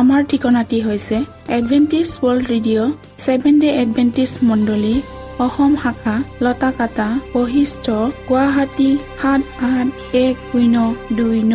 আমাৰ ঠিকনাটি হৈছে Adventist world radio' seven day Adventist মণ্ডলী অসম শাখা লতাকাটা বশিষ্ট গুৱাহাটী সাত আঠ এক শূন্য দুই ন।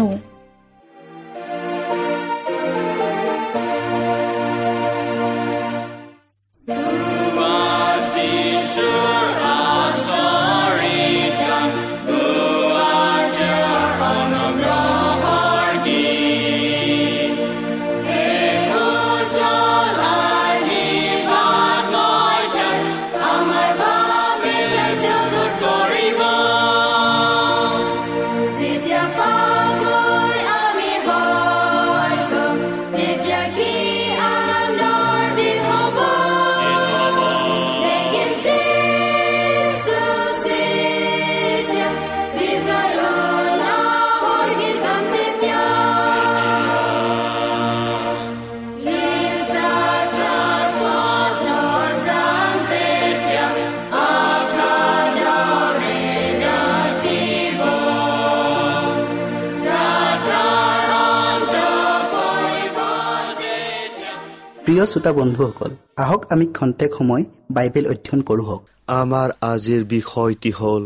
প্ৰিয় শ্ৰোতা বন্ধুসকল আহক আমি খন্তেক সময় বাইবেল অধ্যয়ন কৰোঁ আমাৰ আজিৰ বিষয়টি হ'ল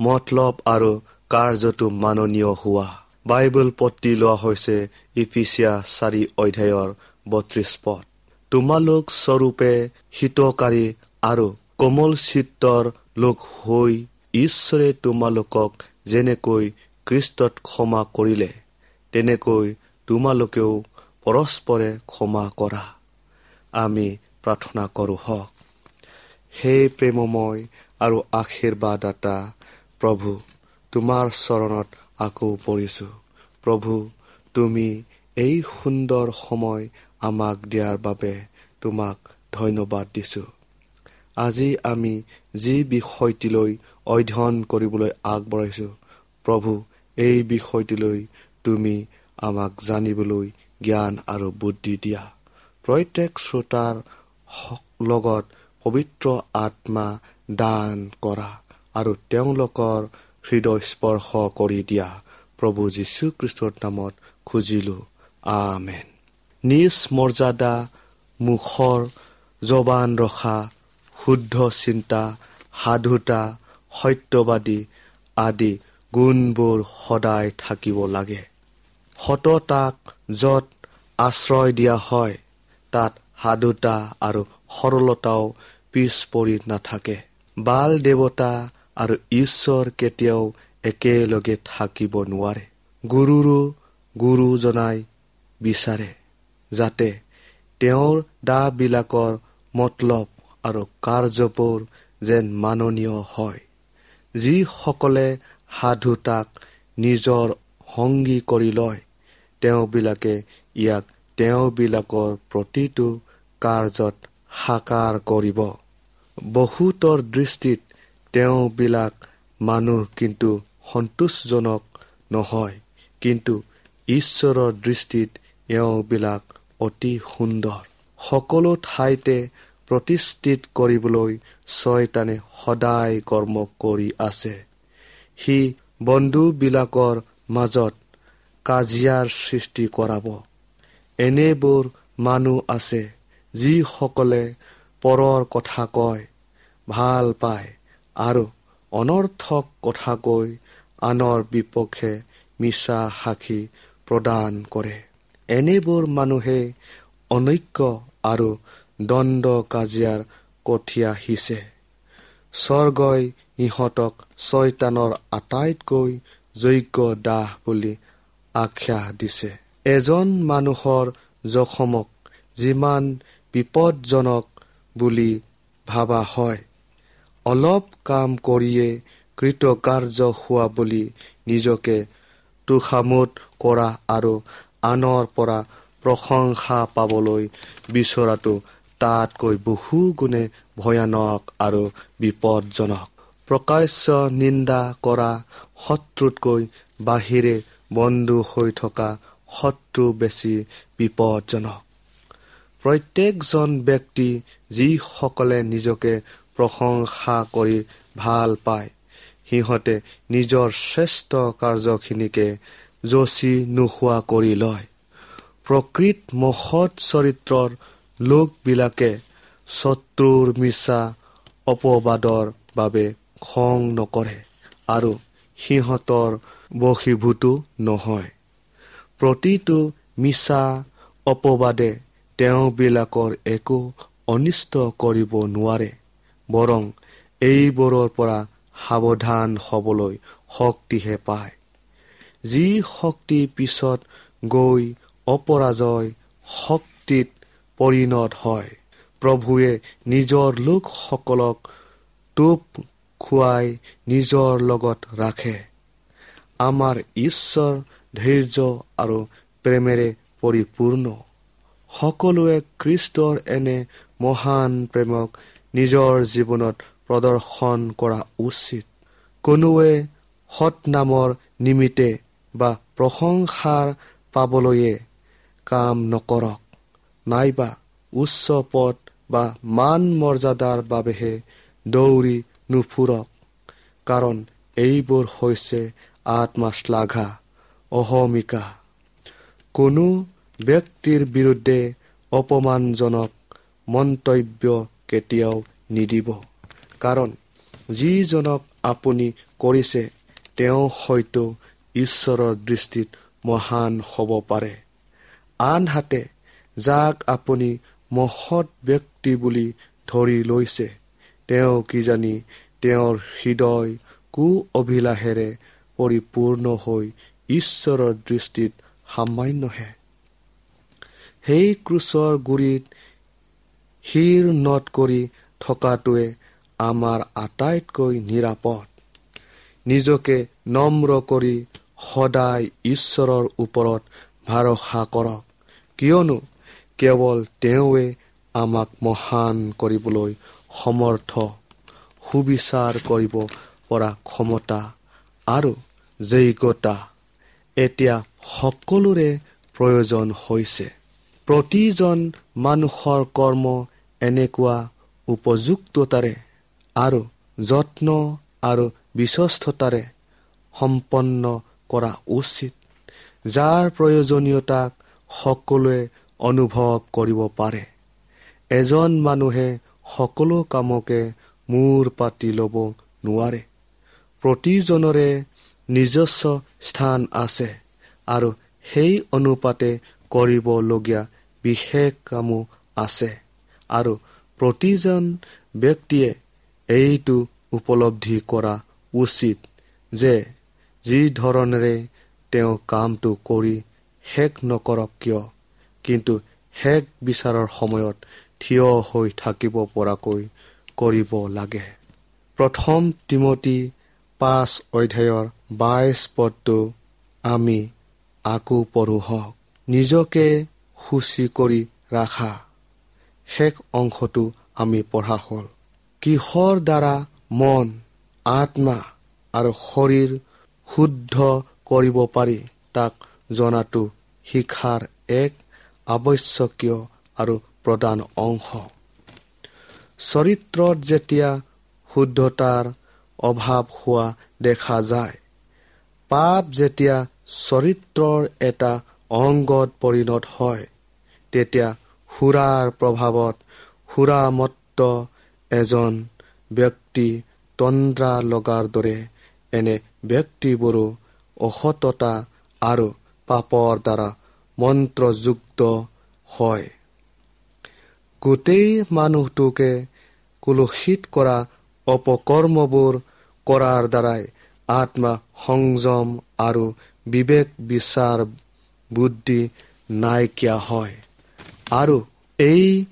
মতলব আৰু কাৰ্যটো মাননীয় হোৱা। বাইবেল পত্ৰি লোৱা হৈছে ইফিচিয়া চাৰি অধ্যায়ৰ বত্ৰিশ পদ। তোমালোক স্বৰূপে হিতকাৰী আৰু কোমল চিত্ৰৰ লোক হৈ ঈশ্বৰে তোমালোকক যেনেকৈ কৃষ্টত ক্ষমা কৰিলে তেনেকৈ তোমালোকেও পৰস্পৰে ক্ষমা কৰা। আমি প্ৰাৰ্থনা কৰোঁ হওক। সেই প্ৰেমময় আৰু আশীৰ্বাদতা প্ৰভু তোমাৰ চৰণত আকৌ পৰিছোঁ। প্ৰভু তুমি এই সুন্দৰ সময় আমাক দিয়াৰ বাবে তোমাক ধন্যবাদ দিছোঁ। আজি আমি যি বিষয়টিলৈ অধ্যয়ন কৰিবলৈ আগবঢ়াইছোঁ প্ৰভু এই বিষয়টিলৈ তুমি আমাক জানিবলৈ জ্ঞান আৰু বুদ্ধি দিয়া। প্ৰত্যেক শ্ৰোতাৰ লগত পবিত্ৰ আত্মা দান কৰা আৰু তেওঁলোকৰ হৃদয় স্পৰ্শ কৰি দিয়া। প্ৰভু যীশুখ্ৰীষ্টৰ নামত খুজিলো। আমেন। নিজ মৰ্যাদা মুখৰ জবান ৰখা শুদ্ধ চিন্তা সাধুতা সত্যবাদী আদি গুণবোৰ সদায় থাকিব লাগে। সততাক য'ত আশ্ৰয় দিয়া হয় তাত সাধুতা আৰু সৰলতাও পিছ পৰি নাথাকে। বাল দেৱতা আৰু ঈশ্বৰ কেতিয়াও একেলগে থাকিব নোৱাৰে। গুৰুৰো গুৰু জনাই বিচাৰে যাতে তেওঁৰ দাবিলাকৰ মতলব আৰু কাৰ্যবোৰ যেন মাননীয় হয়। যিসকলে সাধুতাক নিজৰ সংগী কৰি লয় তেওঁবিলাকে ইয়াক তেওঁবিলাকৰ প্ৰতিটো কাৰ্যত সাকাৰ কৰিব। বহুতৰ দৃষ্টিত তেওঁবিলাক মানুহ কিন্তু সন্তোষজনক নহয় কিন্তু ঈশ্বৰৰ দৃষ্টিত এওঁবিলাক অতি সুন্দৰ। সকলো ঠাইতে প্ৰতিষ্ঠিত কৰিবলৈ ছয়তানে সদায় কৰ্ম কৰি আছে। সি বন্ধুবিলাকৰ মাজত কাজিয়াৰ সৃষ্টি কৰাব। এনেবোৰ মানুহ আছে যিসকলে পৰৰ কথা কয় ভাল পায় আৰু অনৰ্থক কথা কৈ আনৰ বিপক্ষে মিছা সাক্ষী প্ৰদান কৰে। এনেবোৰ মানুহে অনৈক্য আৰু দণ্ড কাজিয়াৰ কঠীয়া সিঁচে স্বৰ্গই ইহঁতক ছয়তানৰ আটাইতকৈ যোগ্য দাহ বুলি আখ্যা দিছে। এজন মানুহৰ জখমক যিমান বিপদজনক বুলি ভাবা হয়। অলপ কাম কৰিয়ে কৃতকাৰ্য হোৱা বুলি নিজকে তোষামোদ কৰা আৰু আনৰ পৰা প্ৰশংসা পাবলৈ বিচৰাটো তাতকৈ বহু গুণে ভয়ানক আৰু বিপদজনক। প্ৰকাশ্য নিন্দা কৰা শত্ৰুতকৈ বাহিৰে বন্ধু হৈ থকা শত্ৰু বেছি বিপদজনক। প্ৰত্যেকজন ব্যক্তি যিসকলে নিজকে প্ৰশংসা কৰি ভাল পায় সিহঁতে নিজৰ শ্ৰেষ্ঠ কাৰ্যখিনিকে যচি নোহোৱা কৰি লয়। প্ৰকৃত মহৎ চৰিত্ৰৰ লোকবিলাকে শত্ৰুৰ মিছা অপবাদৰ বাবে খং নকৰে আৰু সিহঁতৰ বশীভূতো নহয়। প্ৰতিটো মিছা অপবাদে তেওঁবিলাকৰ একো অনিষ্ট কৰিব নোৱাৰে বৰং এইবোৰৰ পৰা সাৱধান হ'বলৈ শক্তিহে পায়। যি শক্তি পিছত গৈ অপৰাজয় শক্তিত পৰিণত হয় প্ৰভুৱে নিজৰ লোকসকলক টোপ খুৱাই নিজৰ লগত ৰাখে। আমাৰ ঈশ্বৰ ধৈৰ্য আৰু প্ৰেমেৰে পৰিপূৰ্ণ। সকলোৱে খ্ৰীষ্টৰ এনে মহান প্ৰেমক নিজৰ জীৱনত প্ৰদৰ্শন কৰা উচিত। কোনোৱে সৎনামৰ নিমিত্তে বা প্ৰশংসাৰ পাবলৈয়ে কাম নকৰক। নাইবা উচ্চ পদ বা মান মৰ্যাদাৰ বাবেহে দৌৰি নুফুৰক। কাৰণ এইবোৰ হৈছে আত্মাশ্লাঘা। অহমিকা। কোনো ব্যক্তিৰ বিৰুদ্ধে অপমানজনক মন্তব্য কেতিয়াও নিদিব। কাৰণ যিজনক আপুনি কৰিছে তেওঁ হয়তো ঈশ্বৰৰ দৃষ্টিত মহান হ'ব পাৰে। আনহাতে যাক আপুনি মহৎ ব্যক্তি বুলি ধৰি লৈছে তেওঁ কিজানি তেওঁৰ হৃদয় কু অভিলাষেৰে পৰিপূৰ্ণ হৈ ঈশ্বৰৰ দৃষ্টিত সামান্যহে সেই ক্ৰুচৰ গুৰিত শিৰ নট কৰি থকাটোৱে আমাৰ আটাইতকৈ নিৰাপদ। নিজকে নম্ৰ কৰি সদায় ঈশ্বৰৰ ওপৰত ভৰসা কৰক কিয়নো কেৱল তেওঁৱে আমাক মহান কৰিবলৈ সমৰ্থ সুবিচাৰ কৰিব পৰা ক্ষমতা আৰু যোগ্যতা এতিয়া সকলোৰে প্ৰয়োজন হৈছে। প্ৰতিজন মানুহৰ কৰ্ম এনেকুৱা উপযুক্ততাৰে আৰু যত্ন আৰু বিশ্বস্ততাৰে সম্পন্ন কৰা উচিত যাৰ প্ৰয়োজনীয়তাক সকলোৱে অনুভৱ কৰিব পাৰে। এজন মানুহে সকলো কামকে মূৰ পাতি ল'ব নোৱাৰে। প্ৰতিজনৰে নিজস্ব স্থান আছে আৰু সেই অনুপাতে কৰিবলগীয়া বিশেষ কামো আছে। আৰু প্ৰতিজন ব্যক্তিয়ে এইটো উপলব্ধি কৰা উচিত যে যি ধৰণেৰে তেওঁ কামটো কৰি শেষ নকৰক কিয় কিন্তু শেষ বিচাৰৰ সময়ত থিয় হৈ থাকিব পৰাকৈ কৰিব লাগে। প্ৰথম তিমতী পাঁচ অধ্যায়ৰ বাইছ পদটো আমি আকৌ পঢ়ো হওক। নিজকে সূচী কৰি ৰাখা। শেষ অংশটো আমি পঢ়া হ'ল। কিহৰ দ্বাৰা মন আত্মা আৰু শৰীৰ শুদ্ধ কৰিব পাৰি তাক জনাটো শিক্ষাৰ এক আৱশ্যকীয় আৰু প্ৰধান অংশ। চৰিত্ৰত যেতিয়া শুদ্ধতাৰ অভাৱ হোৱা দেখা যায় পাপ যেতিয়া চৰিত্ৰৰ এটা অংগত পৰিণত হয় তেতিয়া সুৰাৰ প্ৰভাৱত সুৰামত্ত এজন ব্যক্তি তন্দ্ৰা লগাৰ দৰে এনে ব্যক্তিবোৰো অসততা আৰু পাপৰ দ্বাৰা মন্ত্ৰযুক্ত হয়। গোটেই মানুহটোকে কুলসিত কৰা অপকৰ্মবোৰ কৰাৰ দ্বাৰাই আত্মা সংযম আৰু বিবেক বিচাৰ বুদ্ধি নাইকিয়া হয়। আৰু এই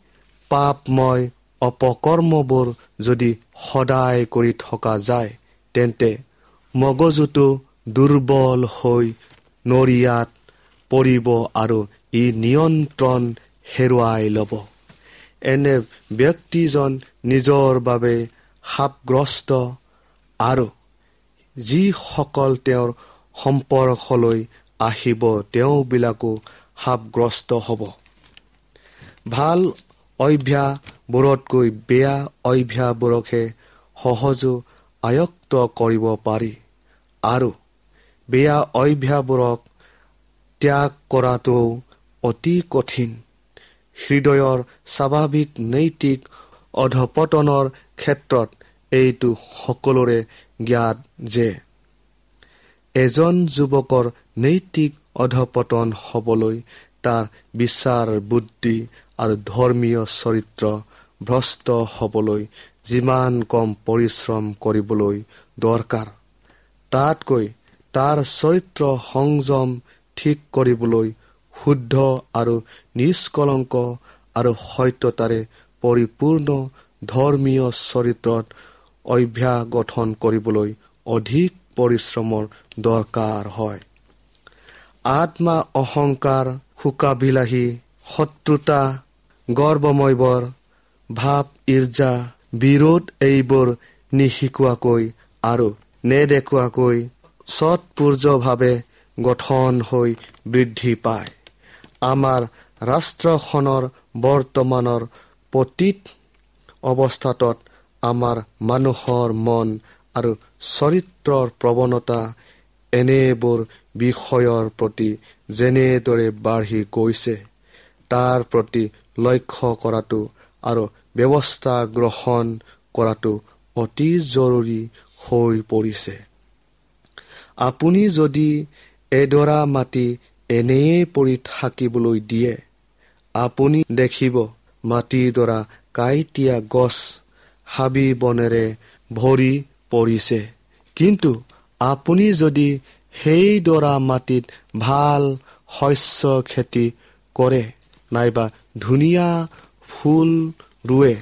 পাপময় অপকৰ্মবোৰ যদি সদায় কৰি থকা যায় তেন্তে মগজুটো দুৰ্বল হৈ নৰিয়াত পৰিব আৰু ই নিয়ন্ত্ৰণ হেৰুৱাই ল'ব। এনে ব্যক্তিজন নিজৰ বাবে সাপগ্ৰস্ত আৰু যিসকল তেওঁৰ সম্পৰ্কলৈ আহিব তেওঁবিলাকো সাপগ্ৰস্ত হ'ব। ভাল অভ্যাসবোৰতকৈ বেয়া অভ্যাসবোৰকহে সহজো আয়ত্ত কৰিব পাৰি আৰু বেয়া অভ্যাসবোৰক ত্যাগ কৰাটোও অতি কঠিন। হৃদয়ৰ স্বাভাৱিক নৈতিক অধপতনৰ ক্ষেত্ৰত এইটো সকলোৰে জ্ঞাত যে এজন যুৱকৰ নৈতিক অধপতন হ'বলৈ তাৰ বিচাৰ বুদ্ধি আৰু ধৰ্মীয় চৰিত্ৰ ভ্ৰষ্ট হ'বলৈ যিমান কম পৰিশ্ৰম কৰিবলৈ দৰকাৰ। তাতকৈ তাৰ চৰিত্ৰ সংযম ঠিক কৰিবলৈ শুদ্ধ আৰু নিষ্কলংক আৰু সত্যতাৰে পৰিপূৰ্ণ ধৰ্মীয় চৰিত্ৰত অভ্যাস গঠন কৰিবলৈ অধিক পৰিশ্ৰমৰ দৰকাৰ হয়। আত্মা অহংকাৰ শোকাবিলাহী শত্ৰুতা গৰ্বময়বৰ ভাৱ ইৰ্জা বিৰোধ এইবোৰ নিশিকোৱাকৈ আৰু নেদেখুৱাকৈ সৎপূৰ্যভাৱে গঠন হৈ বৃদ্ধি পায়। আমাৰ ৰাষ্ট্ৰখনৰ বৰ্তমানৰ পতীত অৱস্থাত আমাৰ মানুহৰ মন আৰু চৰিত্ৰৰ প্ৰৱণতা এনেবোৰ বিষয়ৰ প্ৰতি যেনেদৰে বাঢ়ি গৈছে তাৰ প্ৰতি লক্ষ্য কৰাটো আৰু ব্যৱস্থা গ্ৰহণ কৰাটো অতি জৰুৰী হৈ পৰিছে। আপুনি যদি এডৰা মাটি এনেয়ে পৰি থাকিবলৈ দিয়ে আপুনি দেখিব মাটিডৰা কাঁইটীয়া গছ হাবি বনেৰে ভৰি পৰিছে। কিন্তু আপুনি যদি সেইডৰা মাটিত ভাল শস্য খেতি কৰে নাইবা ধুনীয়া ফুল ৰুৱে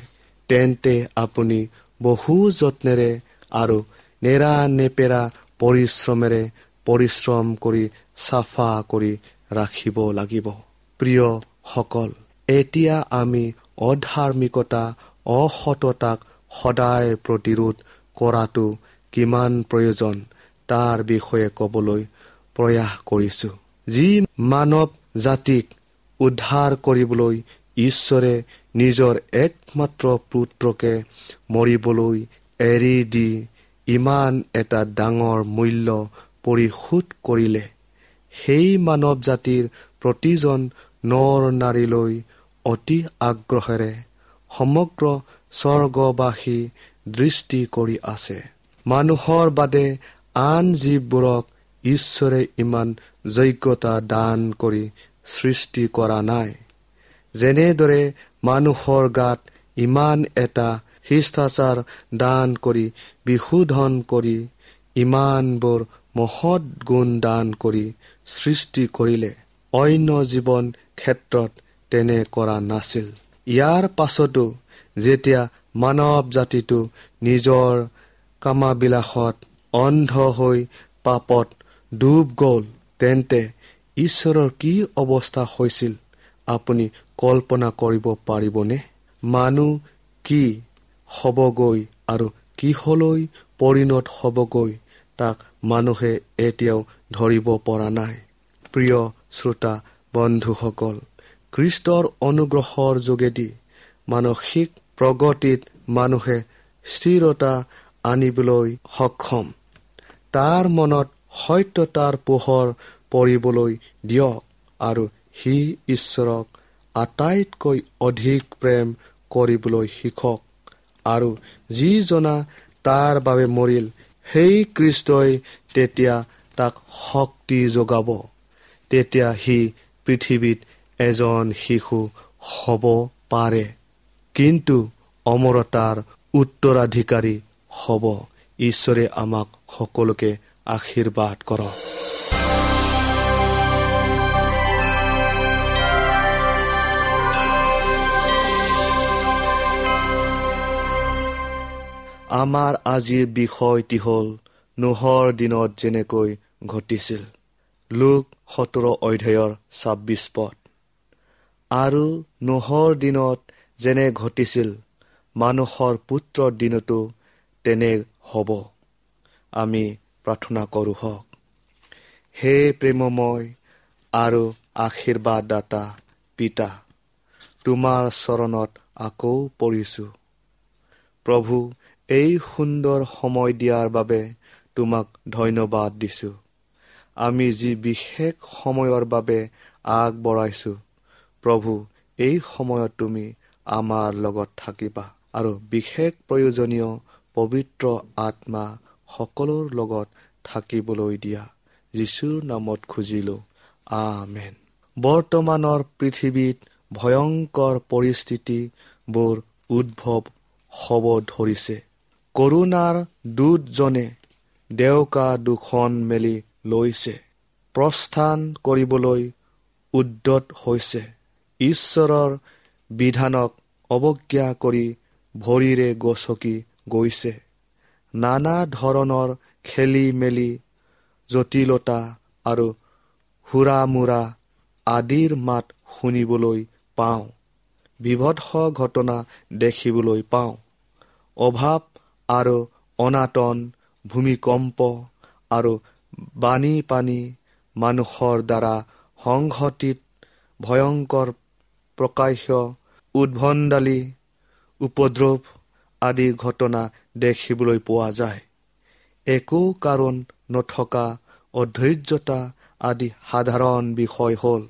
তেন্তে আপুনি বহু যত্নেৰে আৰু নেৰা নেপেৰা পৰিশ্ৰমেৰে পৰিশ্ৰম কৰি চাফা কৰি ৰাখিব লাগিব। প্ৰিয়সকল এতিয়া আমি অধাৰ্মিকতা অসততাক সদায় প্ৰতিৰোধ কৰাটো কিমান প্ৰয়োজন তাৰ বিষয়ে ক'বলৈ প্ৰয়াস কৰিছো। যি মানৱ জাতিক উদ্ধাৰ কৰিবলৈ ঈশ্বৰে নিজৰ একমাত্ৰ পুত্ৰকে মৰিবলৈ এৰি দি ইমান এটা ডাঙৰ মূল্য পৰিশোধ কৰিলে সেই মানৱ জাতিৰ প্ৰতিজন নৰ নাৰীলৈ অতি আগ্ৰহেৰে সমগ্ৰ স্বৰ্গবাসী দৃষ্টি কৰি আছে। মানুহৰ বাদে আন জীৱবোৰক ঈশ্বৰে ইমান যোগ্যতা দান কৰি সৃষ্টি কৰা নাই। যেনেদৰে মানুহৰ গাত ইমান এটা শিষ্টাচাৰ দান কৰি বিশোধন কৰি ইমানবোৰ মহৎ গুণ দান কৰি সৃষ্টি কৰিলে অন্য জীৱন ক্ষেত্ৰত তেনে কৰা নাছিল। ইয়াৰ পাছতো যেতিয়া মানৱ জাতিটো নিজৰ কামাবিলাসত অন্ধ হৈ পাপত ডুব গ'ল তেন্তে ঈশ্বৰৰ কি অৱস্থা হৈছিল আপুনি কল্পনা কৰিব পাৰিবনে? মানুহ কি হ'বগৈ আৰু কিহলৈ পৰিণত হ'বগৈ তাক মানুহে এতিয়াও ধৰিব পৰা নাই। প্ৰিয় শ্ৰোতা বন্ধুসকল খ্ৰীষ্টৰ অনুগ্ৰহৰ যোগেদি মানসিক প্ৰগতিত মানুহে স্থিৰতা আনিবলৈ সক্ষম। তাৰ মনত সত্যতাৰ পোহৰ পৰিবলৈ দিয়ক আৰু সি ঈশ্বৰক আটাইতকৈ অধিক প্ৰেম কৰিবলৈ শিকক আৰু যি জনা তাৰ বাবে মৰিল সেই কৃষ্টই তেতিয়া তাক শক্তি যোগাব। তেতিয়া সি পৃথিৱীত এজন শিশু হ'ব পাৰে। কিন্তু অমৰতাৰ উত্তৰাধিকাৰী হ'ব। ঈশ্বৰে আমাক সকলোকে আশীৰ্বাদ কৰক। আমাৰ আজিৰ বিষয়টি হ'ল নোহৰ দিনত যেনেকৈ ঘটিছিল। লোক সোতৰ অধ্যায়ৰ ছাব্বিছ পদ। আৰু নোহৰ দিনত যেনে ঘটিছিল মানুহৰ পুত্ৰৰ দিনতো তেনে হ'ব। আমি প্ৰাৰ্থনা কৰোঁ হওক। হে প্ৰেমময় আৰু আশীৰ্বাদদাতা পিতা তোমাৰ চৰণত আকৌ পৰিছোঁ। প্ৰভু এই সুন্দৰ সময় দিয়াৰ বাবে তোমাক ধন্যবাদ দিছোঁ। আমি যি বিশেষ সময়ৰ বাবে আগবঢ়াইছোঁ প্ৰভু এই সময়ত তুমি আমাৰ লগত থাকিবা আৰু বিশেষ প্ৰয়োজনীয় পবিত্ৰ আত্মা সকলোৰ লগত থাকিবলৈ দিয়া। যীশুৰ নামত খুজিলোঁ। আমেন। বৰ্তমানৰ পৃথিৱীত ভয়ংকৰ পৰিস্থিতিবোৰ উদ্ভৱ হ'ব ধৰিছে। কৰোণাৰ দূতজনে দেউকা দুখন মেলি লৈছে। প্ৰস্থান কৰিবলৈ উদ্যত হৈছে। ঈশ্বৰৰ বিধানক অৱজ্ঞা কৰি ভৰিৰে গচকি গৈছে। নানা ধৰণৰ খেলি মেলি জটিলতা আৰু সুৰামোৰা আদিৰ মাত শুনিবলৈ পাওঁ। বিভৎস ঘটনা দেখিবলৈ পাওঁ। অভাৱ আৰু অনাটন ভূমিকম্প আৰু বাণী পানী মানুহৰ দ্বাৰা সংঘটিত ভয়ংকৰ প্ৰকাশ্য উদ্ভণ্ডালী উপদ্ৰৱ আদি ঘটনা দেখিবলৈ পোৱা যায়। একো কাৰণ নথকা অধৈৰ্যতা আদি সাধাৰণ বিষয় হ'ল।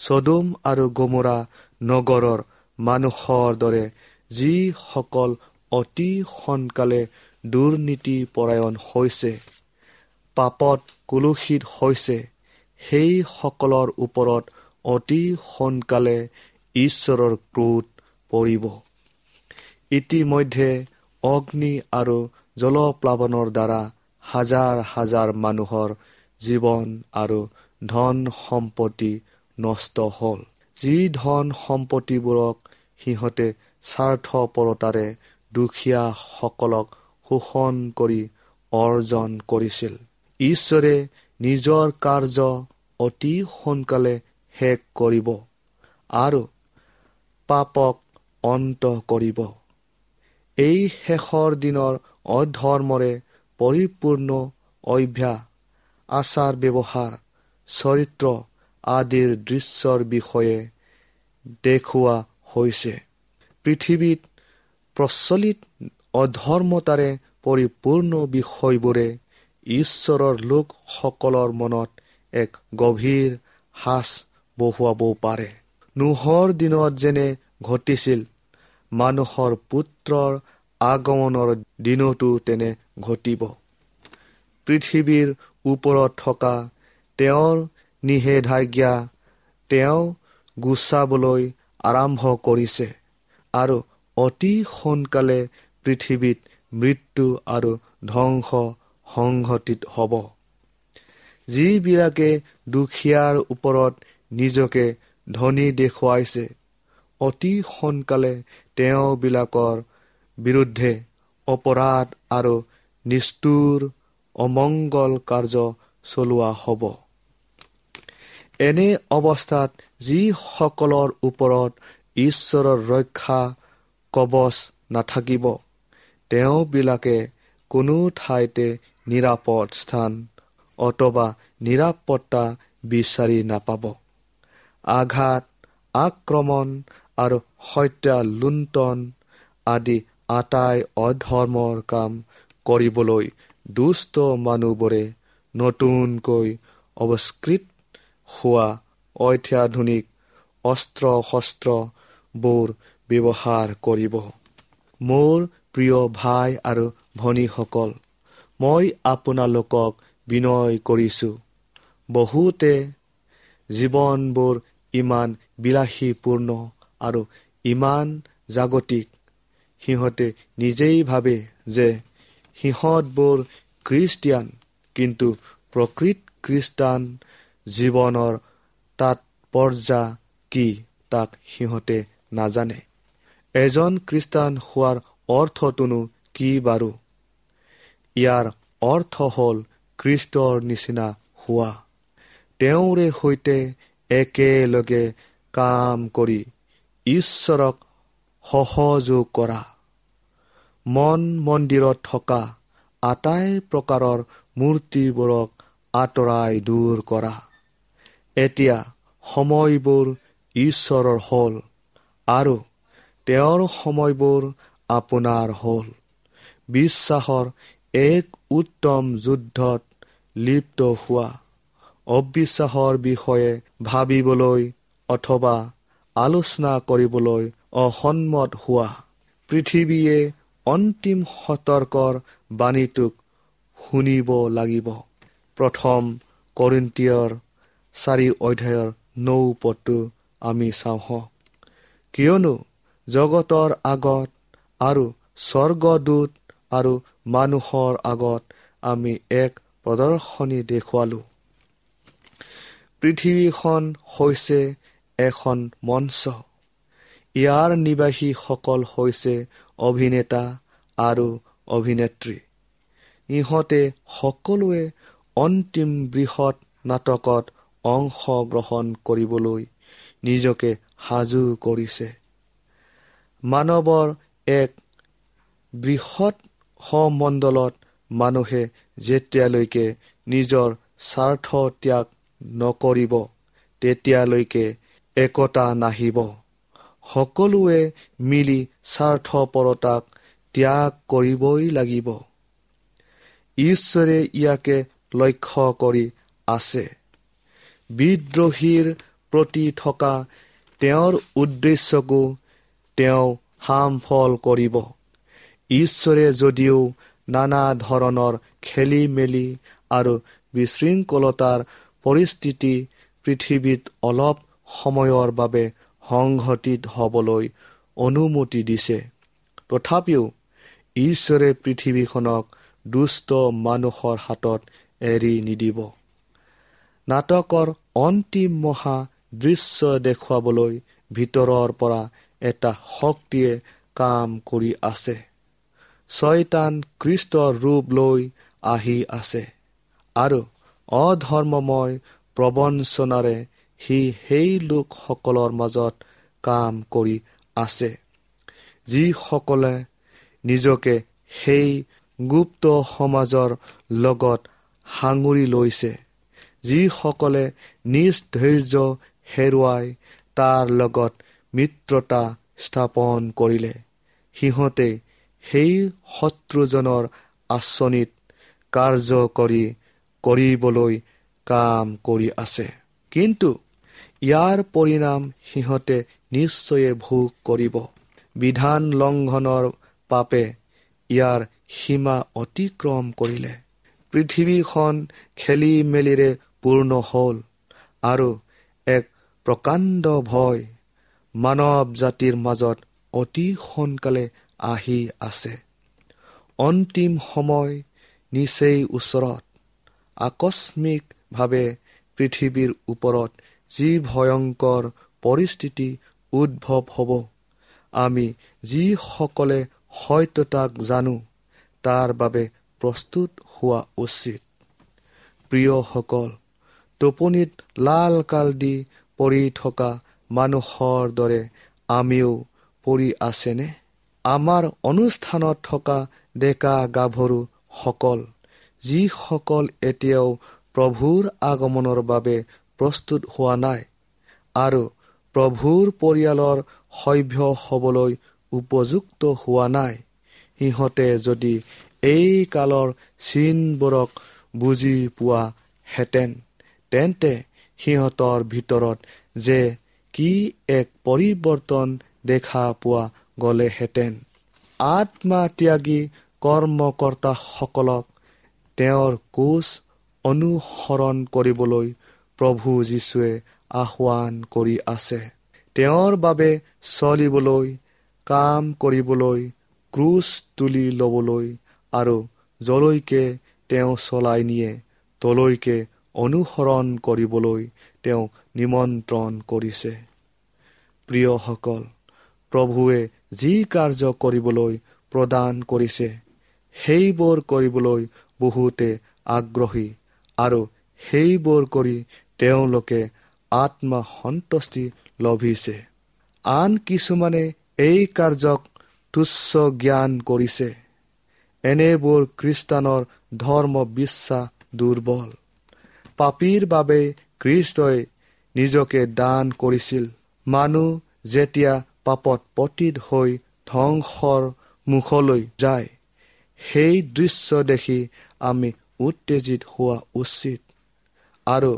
চদুম আৰু গমোৰা নগৰৰ মানুহৰ দৰে যিসকল অতি সোনকালে দুৰ্নীতি পৰায়ণ হৈছে পাপত কুলুষিত হৈছে সেইসকলৰ ওপৰত অতি সোনকালে ঈশ্বৰৰ ক্ৰোধ পৰিব। ইতিমধ্যে অগ্নি আৰু জলপ্লাৱনৰ দ্বাৰা হাজাৰ হাজাৰ মানুহৰ জীৱন আৰু ধন সম্পত্তি নষ্ট হ'ল। যি ধন সম্পত্তিবোৰক সিহঁতে স্বাৰ্থপৰতাৰে দুখীয়াসকলক শোষণ কৰি অৰ্জন কৰিছিল। ঈশ্বৰে নিজৰ কাৰ্য অতি সোনকালে শেষ কৰিব আৰু পাপক অন্ত কৰিব। এই শেষৰ দিনৰ অধৰ্মৰে পৰিপূৰ্ণ অভ্যাস আচাৰ ব্যৱহাৰ চৰিত্ৰ আদিৰ দৃশ্যৰ বিষয়ে দেখুওৱা হৈছে। পৃথিৱীত প্ৰচলিত অধৰ্মতাৰে পৰিপূৰ্ণ বিষয়বোৰে ঈশ্বৰৰ লোকসকলৰ মনত এক গভীৰ সাঁচ বহুৱাব পাৰে। নোহৰ দিনত যেনে ঘটিছিল মানুহৰ পুত্ৰৰ আগমনৰ দিনতো তেনে ঘটিব। পৃথিৱীৰ ওপৰত থকা তেওঁৰ নিষেধাজ্ঞা তেওঁ গুচাবলৈ আৰম্ভ কৰিছে আৰু অতি সোনকালে পৃথিৱীত মৃত্যু আৰু ধ্বংস সংঘটিত হ'ব। যিবিলাকে দুখীয়াৰ ওপৰত নিজকে ধনী দেখুৱাইছে। অতি সোনকালে তেওঁবিলাকৰ বিৰুদ্ধে অপৰাধ আৰু নিষ্ঠুৰ অমংগল কাৰ্য চলোৱা হ'ব। এনে অৱস্থাত যিসকলৰ ওপৰত ঈশ্বৰৰ ৰক্ষা কবচ নাথাকিব তেওঁবিলাকে কোনো ঠাইতে নিৰাপদ স্থান অথবা নিৰাপত্তা বিচাৰি নাপাব। আঘাত আক্ৰমণ আৰু হত্যা লুণ্ঠন আদি আটাই অধৰ্মৰ কাম কৰিবলৈ দুষ্ট মানুহবোৰে নতুনকৈ অৱস্কৃত হোৱা অত্যাধুনিক অস্ত্ৰ শস্ত্ৰবোৰ ব্যৱহাৰ কৰিব। মোৰ প্ৰিয় ভাই আৰু ভনীসকল মই আপোনালোকক বিনয় কৰিছোঁ। বহুতে জীৱনবোৰ ইমান বিলাসীপূৰ্ণ আৰু ইমান জাগতিক। সিহঁতে নিজেই ভাবে যে সিহঁতবোৰ খ্ৰীষ্টিয়ান কিন্তু প্ৰকৃত খ্ৰীষ্টান জীৱনৰ তাৎপৰ্যা কি তাক সিহঁতে নাজানে। এজন খ্ৰীষ্টান হোৱাৰ অৰ্থটোনো কি বাৰু? ইয়াৰ অৰ্থ হ'ল খ্ৰীষ্টৰ নিচিনা হোৱা। তেওঁৰে সৈতে একেলগে কাম কৰি ঈশ্বৰক সহযোগ কৰা। মন মন্দিৰত থকা আটাই প্ৰকাৰৰ মূৰ্তিবোৰক আঁতৰাই দূৰ কৰা। এতিয়া সময়বোৰ ঈশ্বৰৰ হ'ল আৰু তেওঁৰ সময়বোৰ আপোনাৰ হ'ল। বিশ্বাসৰ এক উত্তম যুদ্ধত লিপ্ত হোৱা। অবিশ্বাসৰ বিষয়ে ভাবিবলৈ অথবা আলোচনা কৰিবলৈ অসন্মত হোৱা। পৃথিৱীয়ে অন্তিম সতৰ্কৰ বাণীটোক শুনিব লাগিব। প্ৰথম কৰিন্তীয়ৰ চাৰি অধ্যায়ৰ নৌ পদটো আমি চাওঁ কিয়নো জগতৰ আগত আৰু স্বৰ্গদূত আৰু মানুহৰ আগত আমি এক প্ৰদৰ্শনী দেখুৱালোঁ। পৃথিৱীখন হৈছে এখন মঞ্চ। ইয়াৰ নিবাসীসকল হৈছে অভিনেতা আৰু অভিনেত্ৰী। ইহঁতে সকলোৱে অন্তিম বৃহৎ নাটকত অংশগ্ৰহণ কৰিবলৈ নিজকে সাজু কৰিছে। মানৱৰ এক বৃহৎ সমণ্ডলত মানুহে যেতিয়ালৈকে নিজৰ স্বাৰ্থ ত্যাগ নকৰিব তেতিয়ালৈকে একতা নাহিব। সকলোৱে মিলি স্বাৰ্থপৰতাক ত্যাগ কৰিবই লাগিব। ঈশ্বৰে ইয়াকে লক্ষ্য কৰি আছে। বিদ্ৰোহীৰ প্ৰতি থকা তেওঁৰ উদ্দেশ্যকো তেওঁ হামফল কৰিব। ঈশ্বৰে যদিও নানা ধৰণৰ খেলি মেলি আৰু বিশৃংখলতাৰ পৰিস্থিতি পৃথিৱীত অলপ সময়ৰ বাবে সংঘটিত হ'বলৈ অনুমতি দিছে। তথাপিও ঈশ্বৰে পৃথিৱীখনক দুষ্ট মানুহৰ হাতত এৰি নিদিব। নাটকৰ অন্তিম মহা দৃশ্য দেখুৱাবলৈ ভিতৰৰ পৰা এটা শক্তিয়ে কাম কৰি আছে। ছয়তান কৃষ্টৰ ৰূপ লৈ আহি আছে। আৰু অধৰ্মময় প্ৰবঞ্চনাৰে সি সেই লোকসকলৰ মাজত কাম কৰি আছে যিসকলে নিজকে সেই গুপ্ত সমাজৰ লগত সাঙুৰি লৈছে যিসকলে নিজ ধৈৰ্য হেৰুৱাই তাৰ লগত মিত্ৰতা স্থাপন কৰিলে। সিহঁতে সেই শত্ৰুজনৰ আঁচনিত কাৰ্য কৰি কৰিবলৈ কাম কৰি আছে। কিন্তু ইয়াৰ পৰিণাম সিহঁতে নিশ্চয়ে ভোগ কৰিব। বিধান লংঘনৰ পাপে ইয়াৰ সীমা অতিক্ৰম কৰিলে। পৃথিৱীখন খেলি মেলিৰে পূৰ্ণ হ'ল আৰু এক প্ৰকাণ্ড ভয় মানৱ জাতিৰ মাজত অতি সোনকালে আহি আছে। অন্তিম সময় নিচেই ওচৰত। আকস্মিকভাৱে পৃথিৱীৰ ওপৰত যি ভয়ংকৰ পৰিস্থিতি উদ্ভৱ হ'ব আমি যিসকলে সত্যতাক জানো তাৰ বাবে প্ৰস্তুত হোৱা উচিত। প্ৰিয়সকল টোপনিত লাল কাল দি পৰি থকা মানুহৰ দৰে আমিও পৰি আছেনে? আমাৰ অনুষ্ঠানত থকা ডেকা গাভৰুসকল যিসকল এতিয়াও প্ৰভুৰ আগমনৰ বাবে প্ৰস্তুত হোৱা নাই আৰু প্ৰভুৰ পৰিয়ালৰ সভ্য হ'বলৈ উপযুক্ত হোৱা নাই সিহঁতে যদি এই কালৰ চিনবোৰক বুজি পোৱাহেঁতেন তেন্তে সিহঁতৰ ভিতৰত যে কি এক পৰিৱৰ্তন দেখা পোৱা গ'লেহেঁতেন। আত্মা ত্যাগী কৰ্মকৰ্তাসকলক তেওঁৰ কোচ অনুসৰণ কৰিবলৈ প্ৰভু যীশুৱে আহ্বান কৰি আছে। তেওঁৰ বাবে চলিবলৈ কাম কৰিবলৈ ক্ৰুচ তুলি ল'বলৈ আৰু যলৈকে তেওঁ চলাই নিয়ে তলৈকে অনুসৰণ কৰিবলৈ তেওঁ নিমন্ত্ৰণ কৰিছে। প্ৰিয়সকল প্ৰভুৱে যি কাৰ্য কৰিবলৈ প্ৰদান কৰিছে সেইবোৰ কৰিবলৈ বহুতে আগ্ৰহী আৰু সেইবোৰ কৰি তেওঁলোকে আত্মসন্তুষ্টি লভিছে। আন কিছুমানে এই কাৰ্যক তুচ্ছ জ্ঞান কৰিছে। এনেবোৰ খ্ৰীষ্টানৰ ধৰ্ম বিশ্বাস দুৰ্বল। পাপীৰ বাবে খ্ৰীষ্টই নিজকে দান কৰিছিল। মানুহ যেতিয়া পাপত পতীত হৈ ধ্বংসৰ মুখলৈ যায় সেই দৃশ্য দেখি আমি উত্তেজিত হোৱা উচিত। আৰু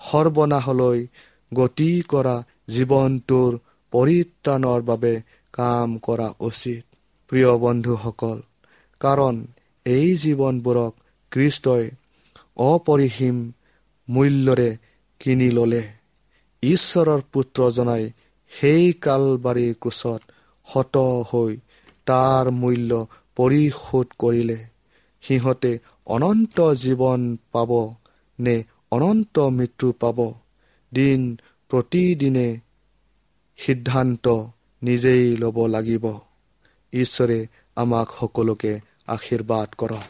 সৰ্বনাশলৈ গতি কৰা জীৱনটোৰ পৰিত্ৰাণৰ বাবে কাম কৰা উচিত। প্ৰিয় বন্ধুসকল কাৰণ এই জীৱনবোৰক খ্ৰীষ্টই অপৰিসীম মূল্যৰে কিনি ল'লে। ঈশ্বৰৰ পুত্ৰজনাই সেই কালবাৰীৰ কোচত শত হৈ তাৰ মূল্য পৰিশোধ কৰিলে। সিহঁতে অনন্ত জীৱন পাব নে অনন্ত মৃত্যু পাব? দিন প্ৰতিদিনে সিদ্ধান্ত নিজেই ল'ব লাগিব। ঈশ্বৰে আমাক সকলোকে আশীৰ্বাদ কৰক।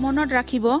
মনত ৰাখিব